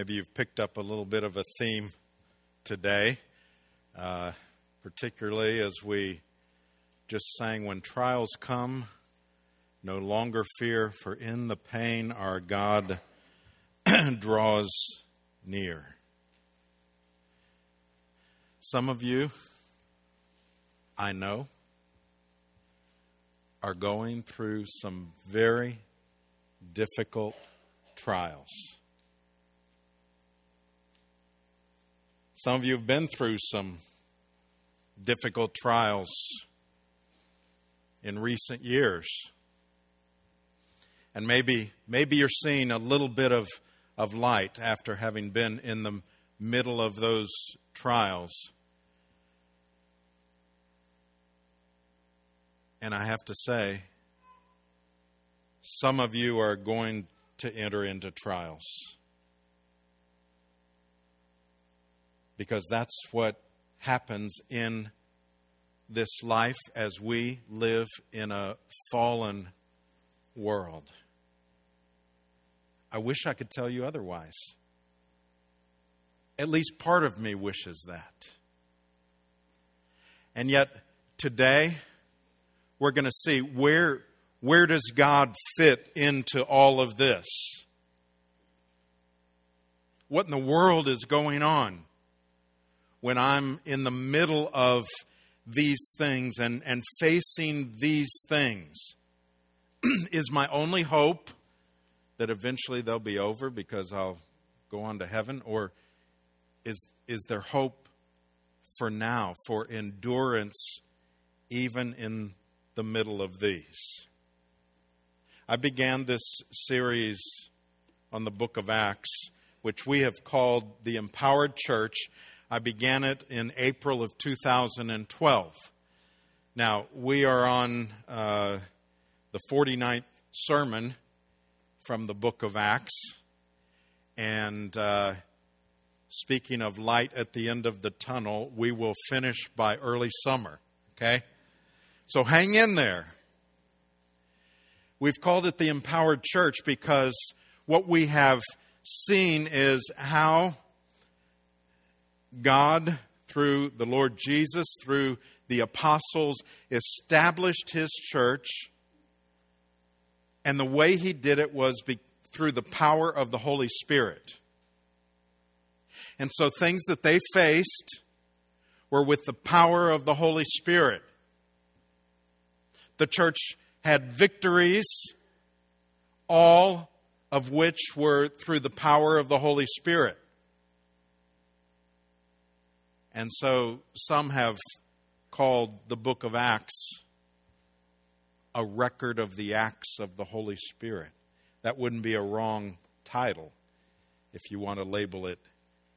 Maybe you've picked up a little bit of a theme today, uh, particularly as we just sang, When trials come, no longer fear, for in the pain our God draws near. Some of you, I know, are going through some very difficult trials. Some of you have been through some difficult trials in recent years. And maybe, maybe you're seeing a little bit of, of light after having been in the middle of those trials. And I have to say, some of you are going to enter into trials. Because that's what happens in this life as we live in a fallen world. I wish I could tell you otherwise. At least part of me wishes that. And yet, today, we're going to see where, where does God fit into all of this? What in the world is going on when I'm in the middle of these things and, and facing these things? is my only hope that eventually they'll be over because I'll go on to heaven? Or is, is there hope for now, for endurance, even in the middle of these? I began this series on the book of Acts, which we have called the Empowered Church. I began it in April of 2012. Now, we are on uh, the 49th sermon from the book of Acts. And uh, speaking of light at the end of the tunnel, we will finish by early summer. Okay? So hang in there. We've called it the empowered church because what we have seen is how God, through the Lord Jesus, through the apostles, established his church and the way he did it was be, through the power of the Holy Spirit. And so things that they faced were with the power of the Holy Spirit. The church had victories, all of which were through the power of the Holy Spirit. And so some have called the book of Acts a record of the acts of the Holy Spirit. That wouldn't be a wrong title if you want to label it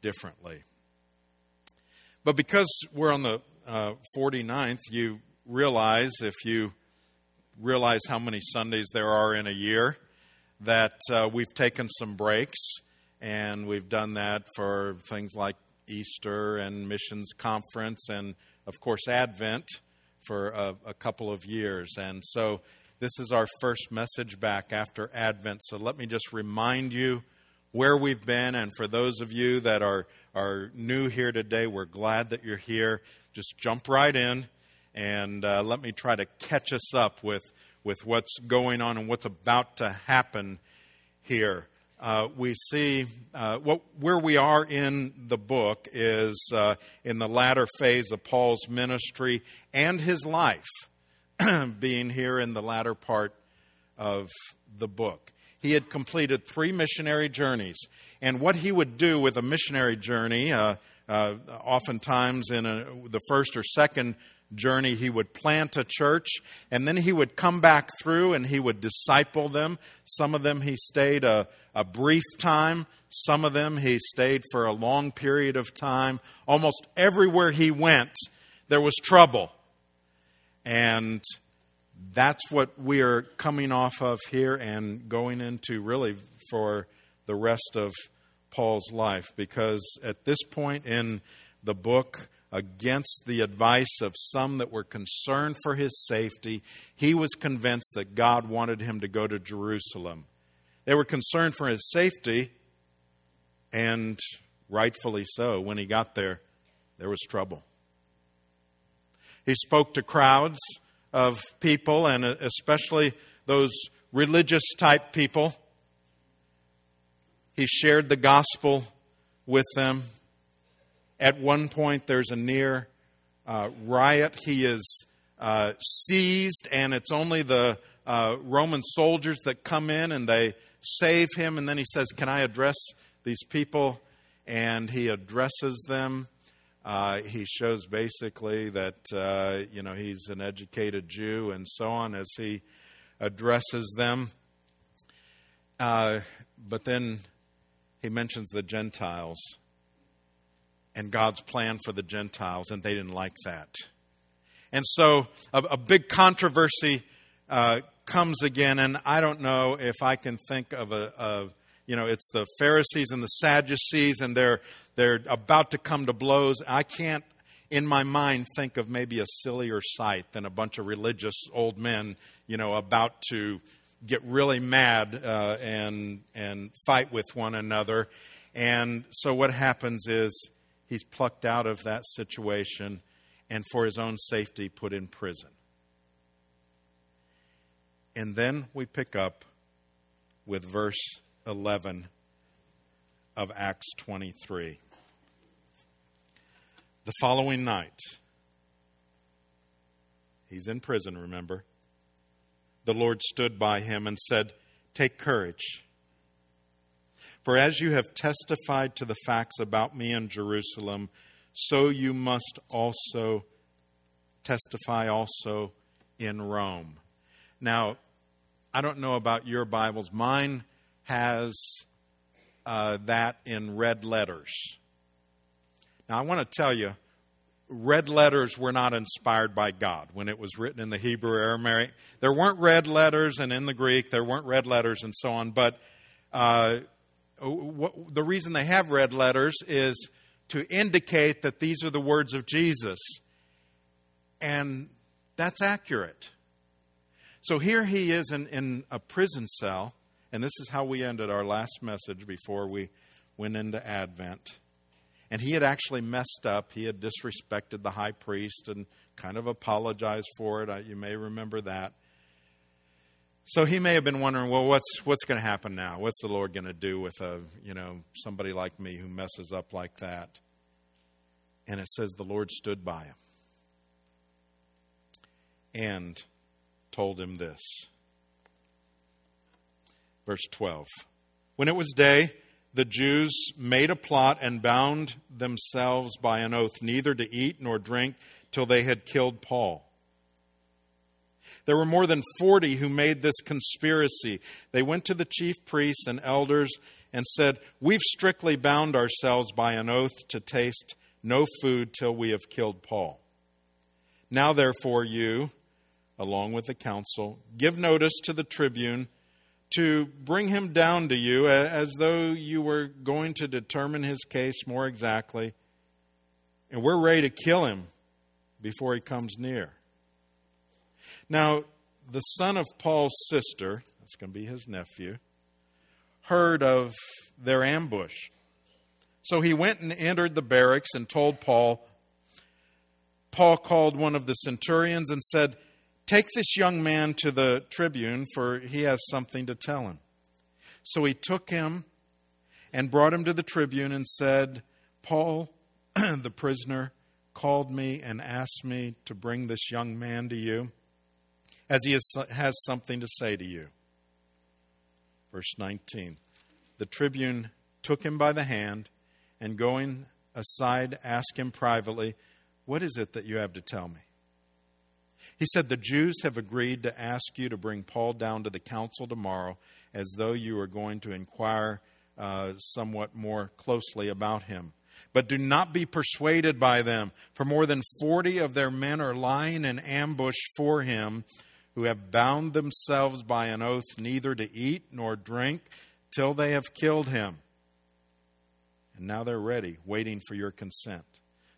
differently. But because we're on the uh, 49th, you realize, if you realize how many Sundays there are in a year, that uh, we've taken some breaks, and we've done that for things like Easter and Missions Conference, and of course, Advent for a, a couple of years. And so this is our first message back after Advent. So let me just remind you where we've been. And for those of you that are, are new here today, we're glad that you're here. Just jump right in and uh, let me try to catch us up with, with what's going on and what's about to happen here uh, we see uh, what, where we are in the book is uh, in the latter phase of Paul's ministry and his life, being here in the latter part of the book. He had completed three missionary journeys. And what he would do with a missionary journey, uh, uh, oftentimes in a, the first or second journey, he would plant a church and then he would come back through and he would disciple them. Some of them he stayed a, a brief time, some of them he stayed for a long period of time. Almost everywhere he went, there was trouble. And that's what we are coming off of here and going into really for the rest of Paul's life because at this point in the book, against the advice of some that were concerned for his safety, he was convinced that God wanted him to go to Jerusalem. They were concerned for his safety, And rightfully so. When he got there, there was trouble. He spoke to crowds of people, and especially those religious type people. He shared the gospel with them. At one point, there's a near uh, riot. He is uh, seized, and it's only the uh, Roman soldiers that come in and they save him. And then he says, Can I address these people? And he addresses them. Uh, he shows basically that uh, you know he's an educated Jew and so on as he addresses them. Uh, but then he mentions the Gentiles and God's plan for the Gentiles, and they didn't like that. And so a, a big controversy uh, comes again, and I don't know if I can think of a, a, you know, it's the Pharisees and the Sadducees, and they're they're about to come to blows. I can't, in my mind, think of maybe a sillier sight than a bunch of religious old men, you know, about to get really mad uh, and and fight with one another. And so what happens is he's plucked out of that situation and for his own safety put in prison. And then we pick up with verse 11 of Acts 23. The following night, he's in prison, remember? The Lord stood by him and said, Take courage. For as you have testified to the facts about me in Jerusalem, so you must also testify also in Rome. Now, I don't know about your Bibles. Mine has uh, that in red letters. Now, I want to tell you, red letters were not inspired by God when it was written in the Hebrew Aramaic. There weren't red letters, and in the Greek, there weren't red letters, and so on. But uh, Uh, what, the reason they have red letters is to indicate that these are the words of Jesus. And that's accurate. So here he is in, in a prison cell, and this is how we ended our last message before we went into Advent. And he had actually messed up. He had disrespected the high priest and kind of apologized for it. You may remember that. So he may have been wondering, well, what's what's going to happen now? What's the Lord going to do with a you know somebody like me who messes up like that? And it says the Lord stood by him and told him this. Verse 12. When it was day, the Jews made a plot and bound themselves by an oath neither to eat nor drink till they had killed Paul. There were more than 40 who made this conspiracy. They went to the chief priests and elders and said, We've strictly bound ourselves by an oath to taste no food till we have killed Paul. Now, therefore, you, along with the council, give notice to the tribune to bring him down to you as though you were going to determine his case more exactly. And we're ready to kill him before he comes near. Now, the son of Paul's sister, that's going to be his nephew, heard of their ambush. So he went and entered the barracks and told Paul. Paul called one of the centurions and said, Take this young man to the tribune, for he has something to tell him. So he took him and brought him to the tribune and said, Paul, the prisoner, called me and asked me to bring this young man to you as he has something to say to you. Verse 19 The tribune took him by the hand and going aside asked him privately, What is it that you have to tell me? He said, The Jews have agreed to ask you to bring Paul down to the council tomorrow as though you were going to inquire uh, somewhat more closely about him. But do not be persuaded by them, for more than 40 of their men are lying in ambush for him who have bound themselves by an oath neither to eat nor drink till they have killed him. And now they're ready, waiting for your consent.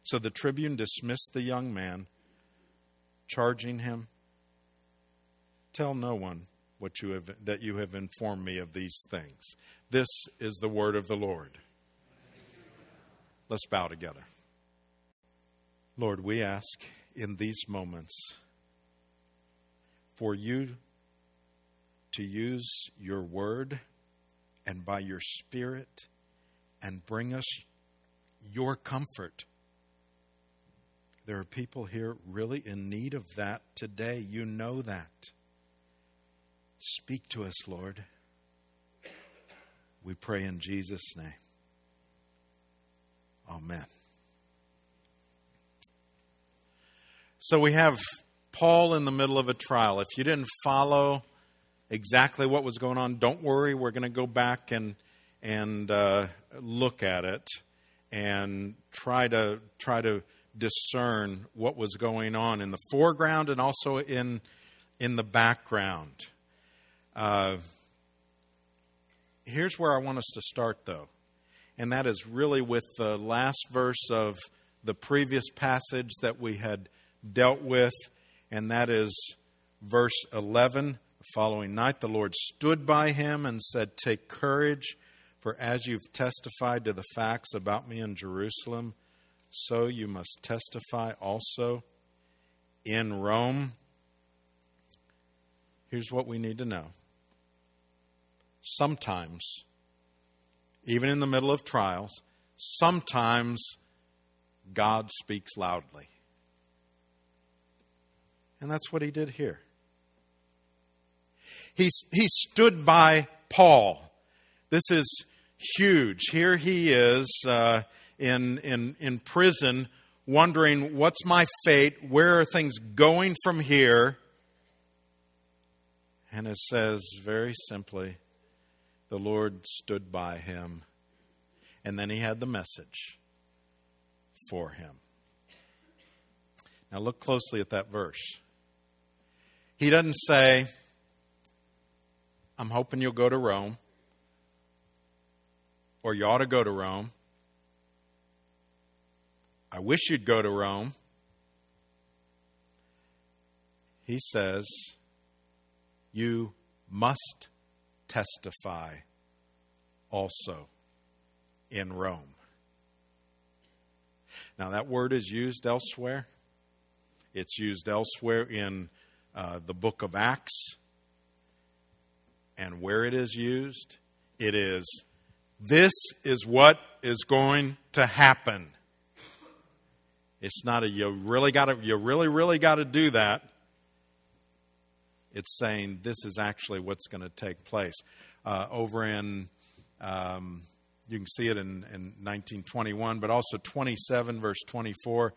So the tribune dismissed the young man, charging him, Tell no one what you have, that you have informed me of these things. This is the word of the Lord. Let's bow together. Lord, we ask in these moments for you to use your word and by your spirit and bring us your comfort. There are people here really in need of that today. You know that. Speak to us, Lord. We pray in Jesus' name. Amen. So we have Paul in the middle of a trial. If you didn't follow exactly what was going on, don't worry. We're going to go back and and uh, look at it and try to try to discern what was going on in the foreground and also in in the background. Uh, here's where I want us to start, though, and that is really with the last verse of the previous passage that we had dealt with, and that is verse 11. The following night, the Lord stood by him and said, Take courage, for as you've testified to the facts about me in Jerusalem, so you must testify also in Rome. Here's what we need to know. Sometimes, even in the middle of trials, sometimes God speaks loudly. And that's what he did here. He, he stood by Paul. This is huge. Here he is uh, in, in, in prison, wondering, what's my fate? Where are things going from here? And it says very simply, the Lord stood by him. And then he had the message for him. Now look closely at that verse. He doesn't say, I'm hoping you'll go to Rome, or you ought to go to Rome. I wish you'd go to Rome. He says, You must testify also in Rome. Now, that word is used elsewhere. It's used elsewhere in uh, the book of Acts. And where it is used, it is this is what is going to happen. It's not a you really got to you really really got to do that. It's saying this is actually what's going to take place. Uh, over in um, you can see it in, in 1921, but also 27 verse 24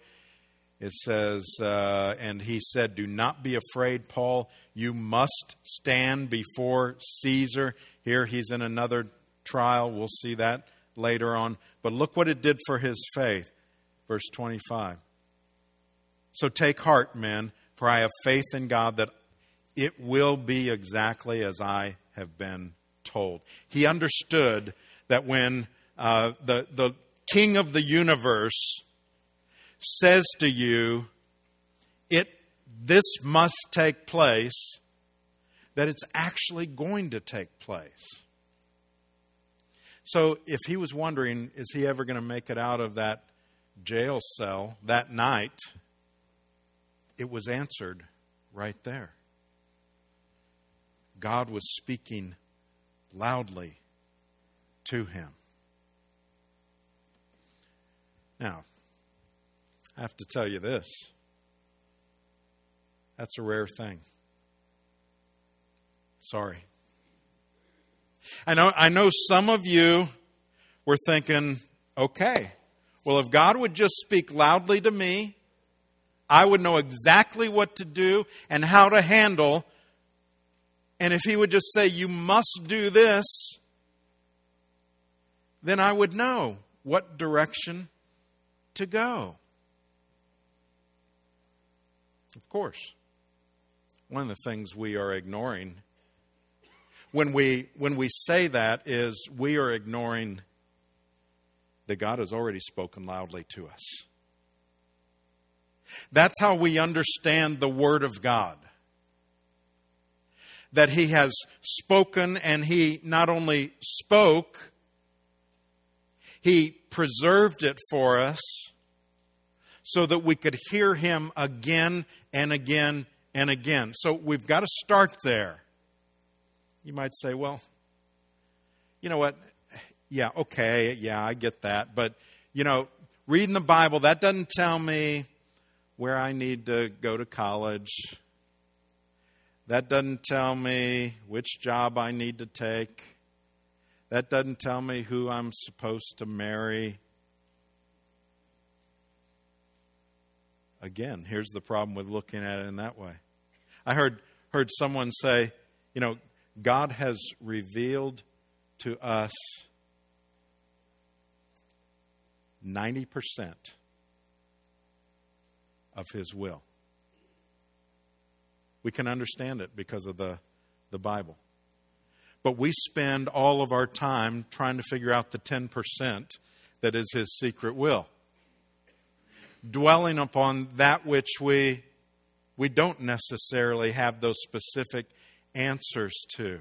it says, uh, and he said, Do not be afraid, Paul. You must stand before Caesar. Here he's in another trial. We'll see that later on. But look what it did for his faith. Verse 25. So take heart, men, for I have faith in God that it will be exactly as I have been told. He understood that when uh, the, the king of the universe says to you, it, this must take place, that it's actually going to take place. So if he was wondering, is he ever going to make it out of that jail cell that night? It was answered right there. God was speaking loudly to him. Now, I have to tell you this that's a rare thing. Sorry. I know, I know some of you were thinking, okay, well, if God would just speak loudly to me, I would know exactly what to do and how to handle. And if He would just say, you must do this, then I would know what direction to go. Of course. One of the things we are ignoring when we, when we say that is we are ignoring that God has already spoken loudly to us. That's how we understand the Word of God. That He has spoken and He not only spoke, He preserved it for us so that we could hear Him again and again and again. So we've got to start there. You might say, well, you know what? Yeah, okay, yeah, I get that. But, you know, reading the Bible, that doesn't tell me where I need to go to college. That doesn't tell me which job I need to take. That doesn't tell me who I'm supposed to marry. Again, here's the problem with looking at it in that way. I heard heard someone say, you know, God has revealed to us 90% of his will. We can understand it because of the, the Bible. But we spend all of our time trying to figure out the 10% that is his secret will. Dwelling upon that which we, we don't necessarily have those specific answers to.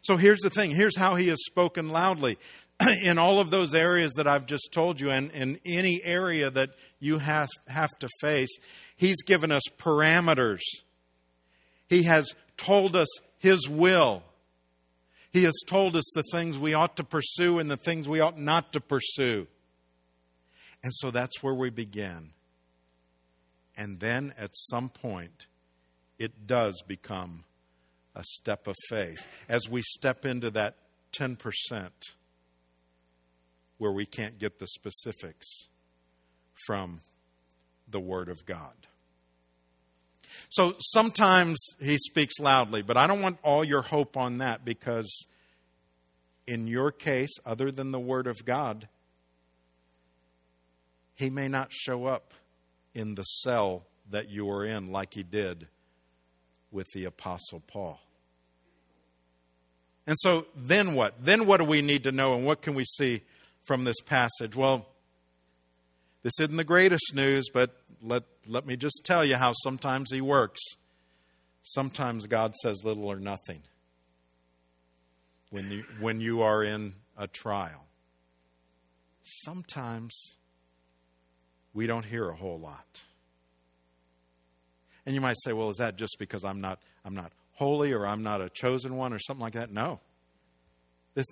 So here's the thing here's how he has spoken loudly. in all of those areas that I've just told you, and in any area that you have, have to face, he's given us parameters. He has told us his will. He has told us the things we ought to pursue and the things we ought not to pursue. And so that's where we begin. And then at some point, it does become a step of faith. As we step into that 10% where we can't get the specifics from the Word of God. So sometimes he speaks loudly, but I don't want all your hope on that because, in your case, other than the Word of God, he may not show up in the cell that you are in like he did with the Apostle Paul. And so then what? Then what do we need to know and what can we see from this passage? Well, this isn't the greatest news, but let, let me just tell you how sometimes He works. Sometimes God says little or nothing when you, when you are in a trial. Sometimes we don't hear a whole lot. And you might say, well, is that just because I'm not, I'm not holy or I'm not a chosen one or something like that? No. This,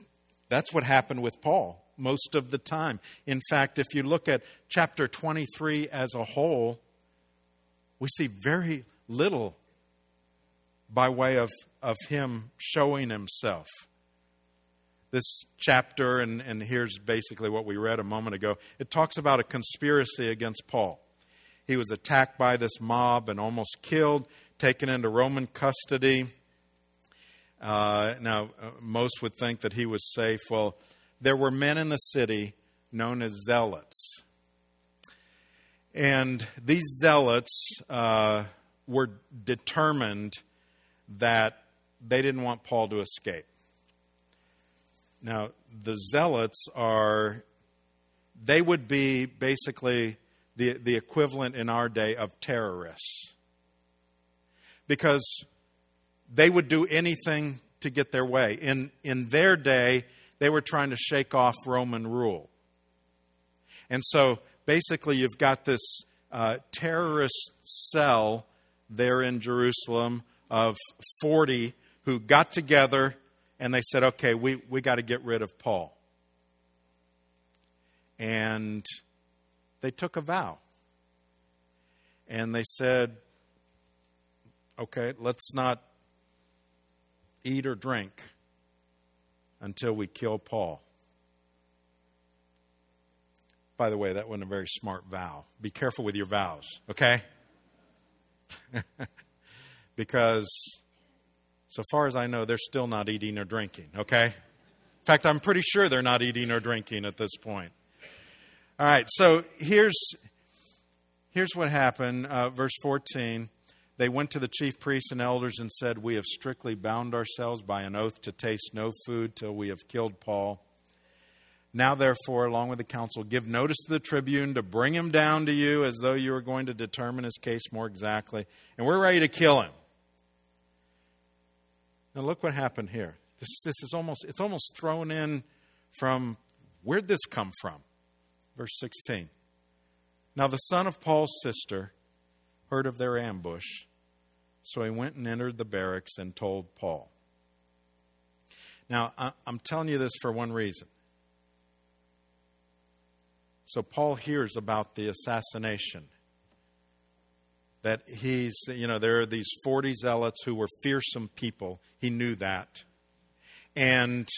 that's what happened with Paul most of the time. In fact, if you look at chapter 23 as a whole, we see very little by way of, of him showing himself. This chapter, and, and here's basically what we read a moment ago, it talks about a conspiracy against Paul. He was attacked by this mob and almost killed, taken into Roman custody. Uh, now, uh, most would think that he was safe. Well, there were men in the city known as zealots. And these zealots uh, were determined that they didn't want Paul to escape. Now, the zealots are, they would be basically the, the equivalent in our day of terrorists. Because they would do anything to get their way. In, in their day, they were trying to shake off Roman rule. And so basically, you've got this uh, terrorist cell there in Jerusalem of 40 who got together and they said, okay, we, we got to get rid of Paul. And they took a vow. And they said, okay, let's not eat or drink until we kill Paul. By the way, that wasn't a very smart vow. Be careful with your vows, okay? because, so far as I know, they're still not eating or drinking, okay? In fact, I'm pretty sure they're not eating or drinking at this point. All right, so here's, here's what happened. Uh, verse 14 they went to the chief priests and elders and said, We have strictly bound ourselves by an oath to taste no food till we have killed Paul. Now, therefore, along with the council, give notice to the tribune to bring him down to you as though you were going to determine his case more exactly. And we're ready to kill him. Now, look what happened here. This, this is almost, it's almost thrown in from where'd this come from? Verse 16. Now the son of Paul's sister heard of their ambush, so he went and entered the barracks and told Paul. Now, I'm telling you this for one reason. So Paul hears about the assassination. That he's, you know, there are these 40 zealots who were fearsome people. He knew that. And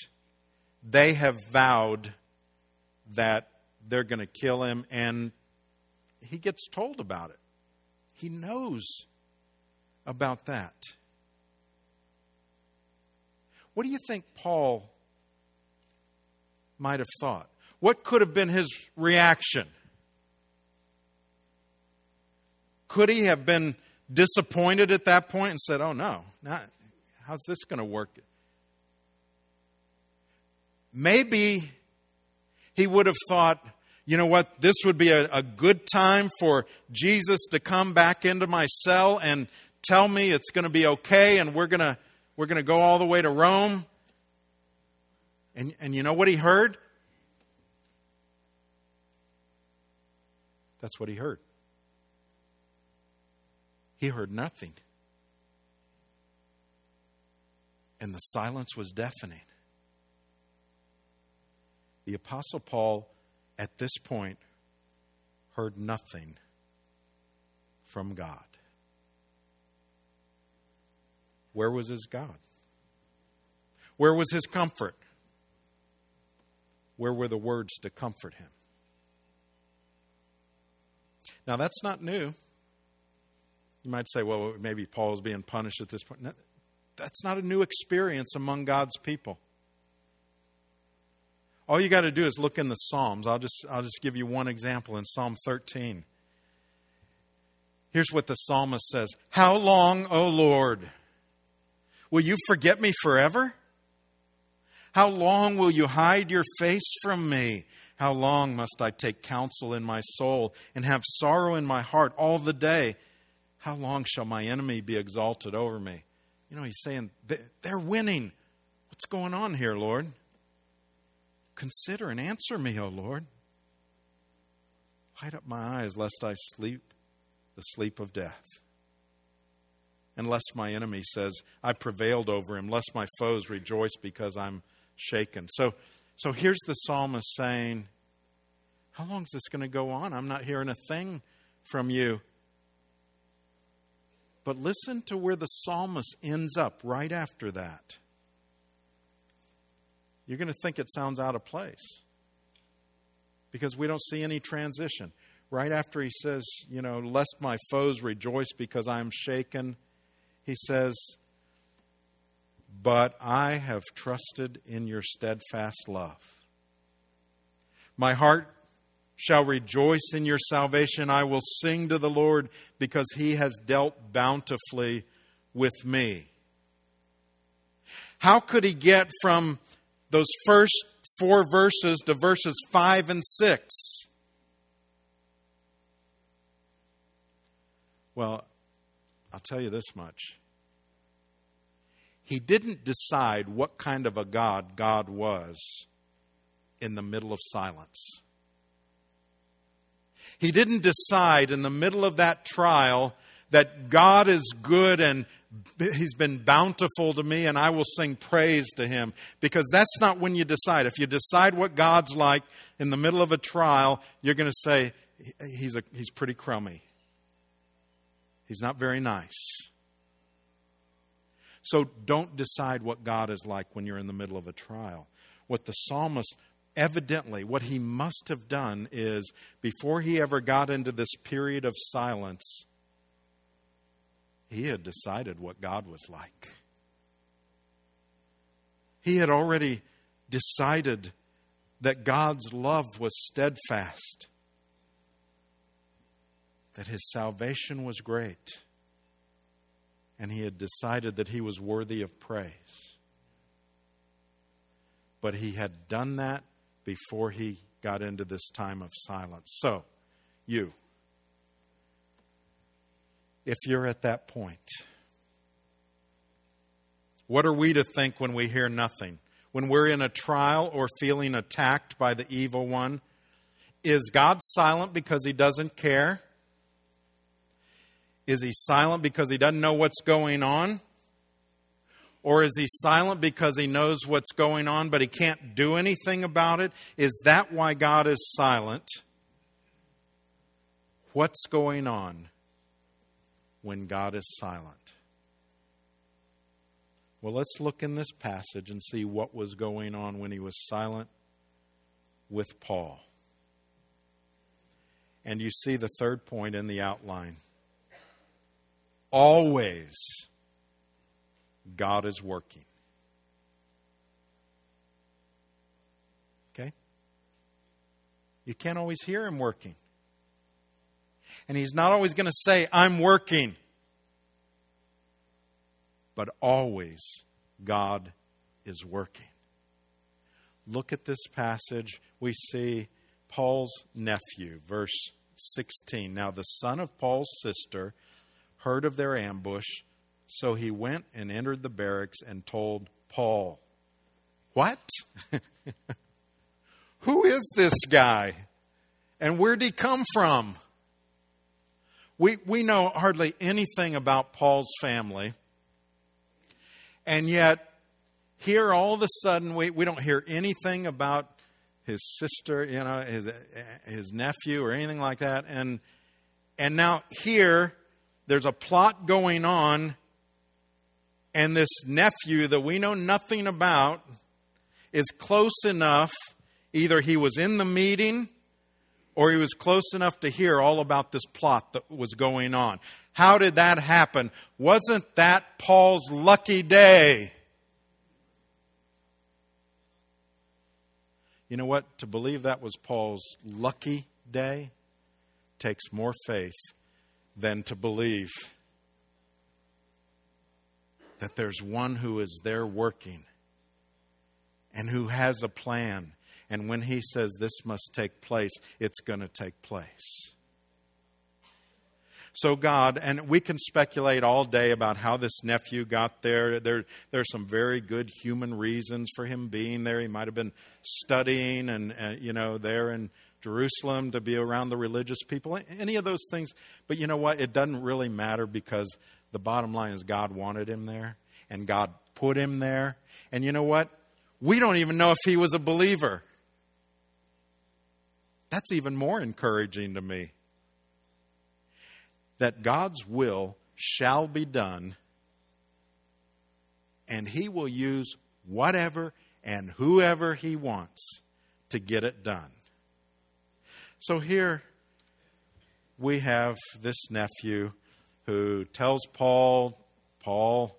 they have vowed that they're going to kill him, and he gets told about it. He knows about that. What do you think Paul might have thought? What could have been his reaction? Could he have been disappointed at that point and said, Oh, no, not, how's this going to work? Maybe he would have thought, you know what, this would be a, a, good time for Jesus to come back into my cell and tell me it's going to be okay and we're going to we're going to go all the way to Rome. And, and you know what he heard? That's what he heard. He heard nothing. And the silence was deafening. The Apostle Paul, at this point, heard nothing from God. Where was his God? Where was his comfort? Where were the words to comfort him? Now, that's not new. You might say, well, maybe Paul is being punished at this point. No, that's not a new experience among God's people. All you got to do is look in the Psalms. I'll just, I'll just give you one example in Psalm 13. Here's what the psalmist says How long, O Lord? Will you forget me forever? How long will you hide your face from me? How long must I take counsel in my soul and have sorrow in my heart all the day? How long shall my enemy be exalted over me? You know, he's saying, they're winning. What's going on here, Lord? Consider and answer me, O Lord. Hide up my eyes lest I sleep the sleep of death unless my enemy says, I prevailed over him, lest my foes rejoice because I'm shaken. So, so here's the psalmist saying, How long is this going to go on? I'm not hearing a thing from you. But listen to where the psalmist ends up right after that. You're going to think it sounds out of place because we don't see any transition. Right after he says, you know, lest my foes rejoice because I am shaken, he says, But I have trusted in your steadfast love. My heart shall rejoice in your salvation. I will sing to the Lord because he has dealt bountifully with me. How could he get from those first four verses to verses 5 and 6? Well, I'll tell you this much. He didn't decide what kind of a God God was in the middle of silence. He didn't decide in the middle of that trial that God is good and He's been bountiful to me and I will sing praise to Him. Because that's not when you decide. If you decide what God's like in the middle of a trial, you're going to say, He's, a, he's pretty crummy. He's not very nice. So don't decide what God is like when you're in the middle of a trial. What the psalmist evidently, what he must have done is before he ever got into this period of silence, he had decided what God was like. He had already decided that God's love was steadfast that his salvation was great, and he had decided that he was worthy of praise. But he had done that before he got into this time of silence. So, you, if you're at that point, what are we to think when we hear nothing? When we're in a trial or feeling attacked by the evil one? is God silent because he doesn't care? Is he silent because he doesn't know what's going on? Or is he silent because he knows what's going on but he can't do anything about it? Is that why God is silent? What's going on when God is silent? Well, let's look in this passage and see what was going on when he was silent with Paul. And you see the third point in the outline. Always, God is working. Okay? You can't always hear Him working. And He's not always going to say, I'm working. But always, God is working. Look at this passage. We see Paul's nephew, verse 16. Now, the son of Paul's sister heard of their ambush, so he went and entered the barracks and told Paul, What? Who is this guy? And where'd he come from? We, we know hardly anything about Paul's family. And yet, here all of a sudden, we, we don't hear anything about his sister, you know, his, his nephew or anything like that. And, and now here, there's a plot going on, and this nephew that we know nothing about is close enough. Either he was in the meeting or he was close enough to hear all about this plot that was going on. How did that happen? Wasn't that Paul's lucky day? You know what? To believe that was Paul's lucky day takes more faith than to believe that there's one who is there working and who has a plan. And when he says this must take place, it's going to take place. So, God, and we can speculate all day about how this nephew got there. There, there are some very good human reasons for him being there. He might have been studying and, uh, you know, there in Jerusalem to be around the religious people, any of those things. But you know what? It doesn't really matter because the bottom line is God wanted him there and God put him there. And you know what? We don't even know if he was a believer. That's even more encouraging to me that God's will shall be done, and He will use whatever and whoever He wants to get it done. So here we have this nephew who tells Paul, Paul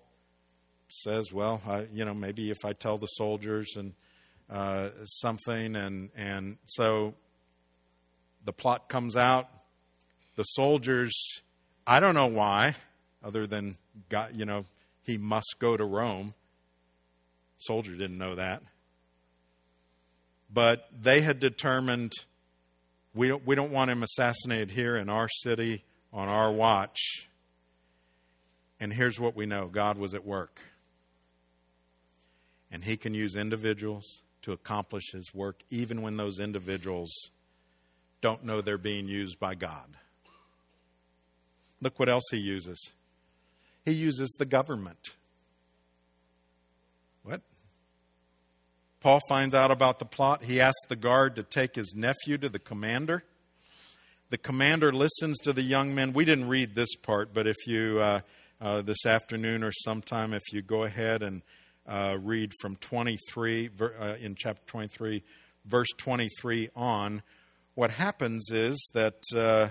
says, Well, I, you know, maybe if I tell the soldiers and uh, something, and, and so the plot comes out. The soldiers I don't know why, other than God, you know, he must go to Rome. Soldier didn't know that. But they had determined we don't, we don't want him assassinated here in our city on our watch. And here's what we know God was at work. And he can use individuals to accomplish his work, even when those individuals don't know they're being used by God. Look what else he uses. He uses the government. What? Paul finds out about the plot. He asks the guard to take his nephew to the commander. The commander listens to the young men. We didn't read this part, but if you, uh, uh, this afternoon or sometime, if you go ahead and uh, read from 23, uh, in chapter 23, verse 23 on, what happens is that uh,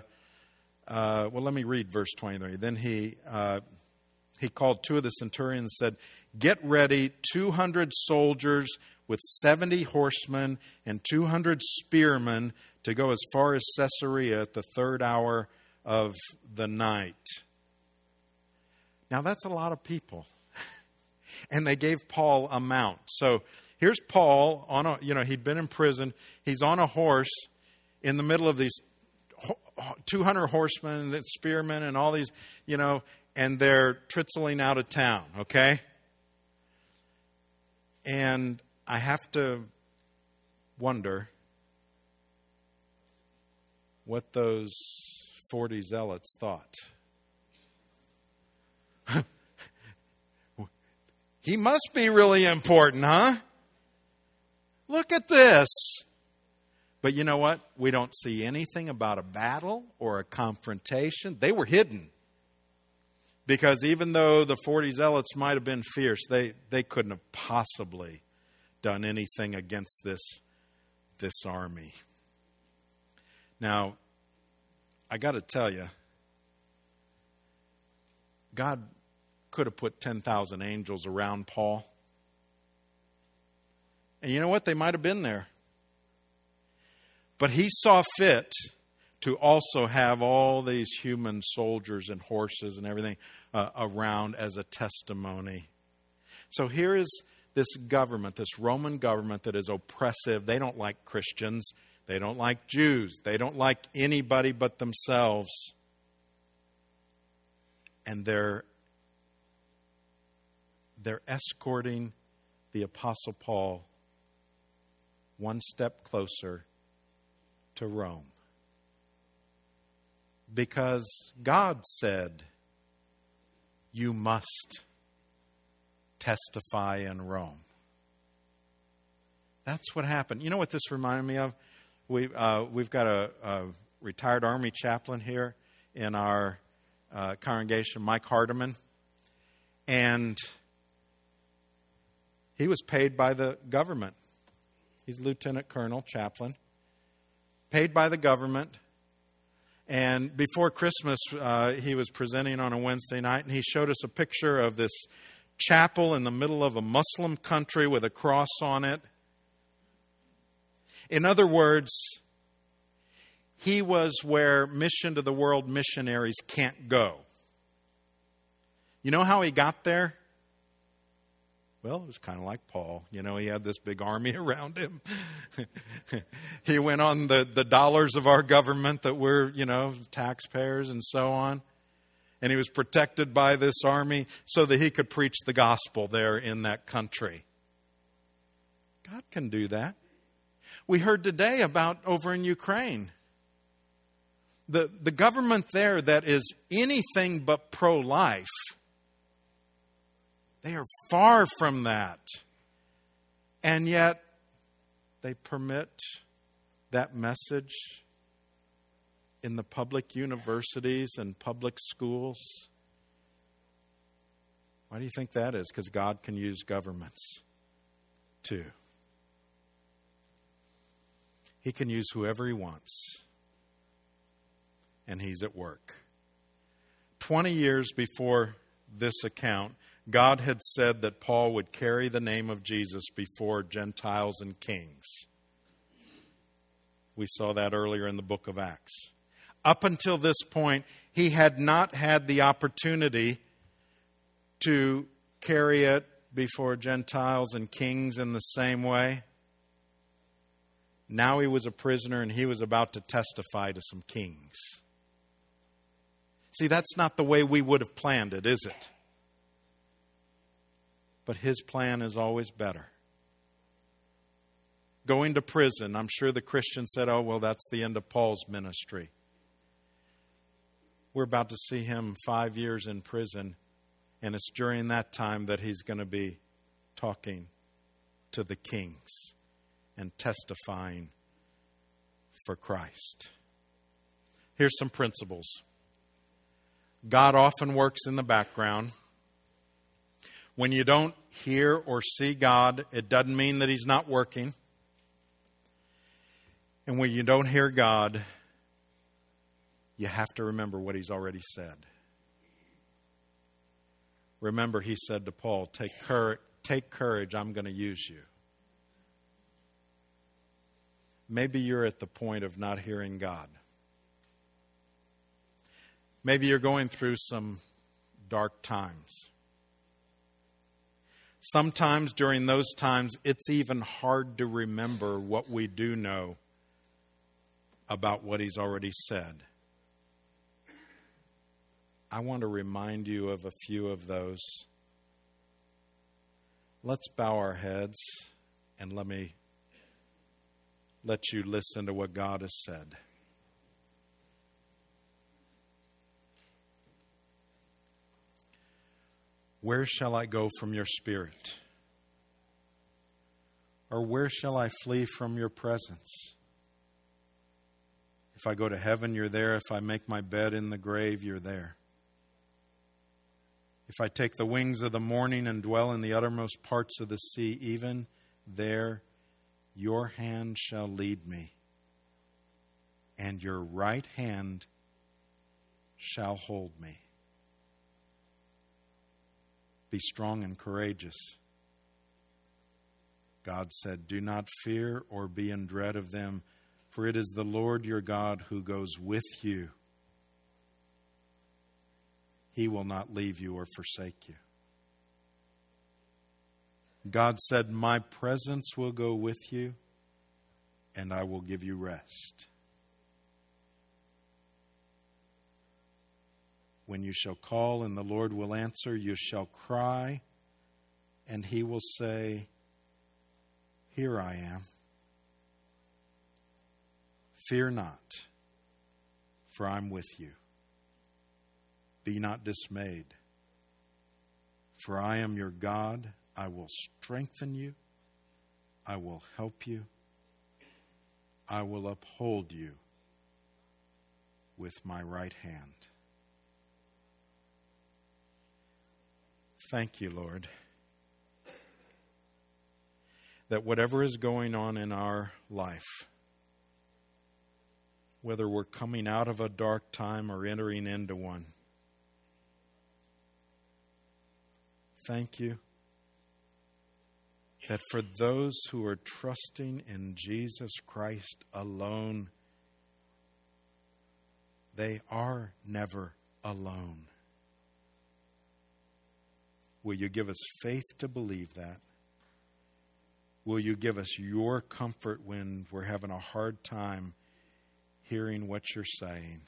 uh, well, let me read verse 23. Then he, uh, he called two of the centurions and said, Get ready 200 soldiers with 70 horsemen and 200 spearmen to go as far as Caesarea at the third hour of the night. Now, that's a lot of people. and they gave Paul a mount. So here's Paul on a, you know, he'd been in prison. He's on a horse in the middle of these 200 horsemen and spearmen and all these, you know, and they're tritzling out of town, okay? And I have to wonder what those 40 zealots thought. He must be really important, huh? Look at this. But you know what? We don't see anything about a battle or a confrontation. They were hidden. Because even though the 40 zealots might have been fierce, they, they couldn't have possibly done anything against this, this army. Now, I got to tell you, God could have put 10,000 angels around Paul. And you know what? They might have been there. But he saw fit to also have all these human soldiers and horses and everything uh, around as a testimony. So here is this government, this Roman government that is oppressive. They don't like Christians, they don't like Jews, they don't like anybody but themselves. And they're they're escorting the apostle Paul one step closer to Rome. Because God said, You must testify in Rome. That's what happened. You know what this reminded me of? We, uh, we've got a, a, retired Army chaplain here in our uh, congregation, Mike Hardiman. And he was paid by the government. He's lieutenant colonel, chaplain paid by the government. And before Christmas, uh, he was presenting on a Wednesday night, and he showed us a picture of this chapel in the middle of a Muslim country with a cross on it. In other words, he was where mission to the world missionaries can't go. You know how he got there? Well, it was kind of like Paul. You know, he had this big army around him. he went on the, the dollars of our government that we're, you know, taxpayers and so on. And he was protected by this army so that he could preach the gospel there in that country. God can do that. We heard today about over in Ukraine. The, the government there that is anything but pro life they are far from that. And yet, they permit that message in the public universities and public schools. Why do you think that is? Because God can use governments too. He can use whoever He wants, and He's at work. 20 years before this account, God had said that Paul would carry the name of Jesus before Gentiles and kings. We saw that earlier in the book of Acts. Up until this point, he had not had the opportunity to carry it before Gentiles and kings in the same way. Now he was a prisoner and he was about to testify to some kings. See, that's not the way we would have planned it, is it? But his plan is always better. Going to prison, I'm sure the Christian said, oh, well, that's the end of Paul's ministry. We're about to see him five years in prison, and it's during that time that he's going to be talking to the kings and testifying for Christ. Here's some principles God often works in the background. When you don't hear or see God, it doesn't mean that He's not working. And when you don't hear God, you have to remember what He's already said. Remember, He said to Paul, Take courage, take courage I'm going to use you. Maybe you're at the point of not hearing God. Maybe you're going through some dark times. Sometimes during those times, it's even hard to remember what we do know about what he's already said. I want to remind you of a few of those. Let's bow our heads and let me let you listen to what God has said. Where shall I go from your spirit? Or where shall I flee from your presence? If I go to heaven, you're there. If I make my bed in the grave, you're there. If I take the wings of the morning and dwell in the uttermost parts of the sea, even there your hand shall lead me, and your right hand shall hold me. Be strong and courageous. God said, Do not fear or be in dread of them, for it is the Lord your God who goes with you. He will not leave you or forsake you. God said, My presence will go with you, and I will give you rest. When you shall call and the Lord will answer, you shall cry, and he will say, Here I am. Fear not, for I'm with you. Be not dismayed, for I am your God. I will strengthen you, I will help you, I will uphold you with my right hand. Thank you, Lord, that whatever is going on in our life, whether we're coming out of a dark time or entering into one, thank you that for those who are trusting in Jesus Christ alone, they are never alone. Will you give us faith to believe that? Will you give us your comfort when we're having a hard time hearing what you're saying?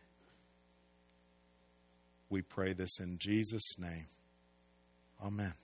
We pray this in Jesus' name. Amen.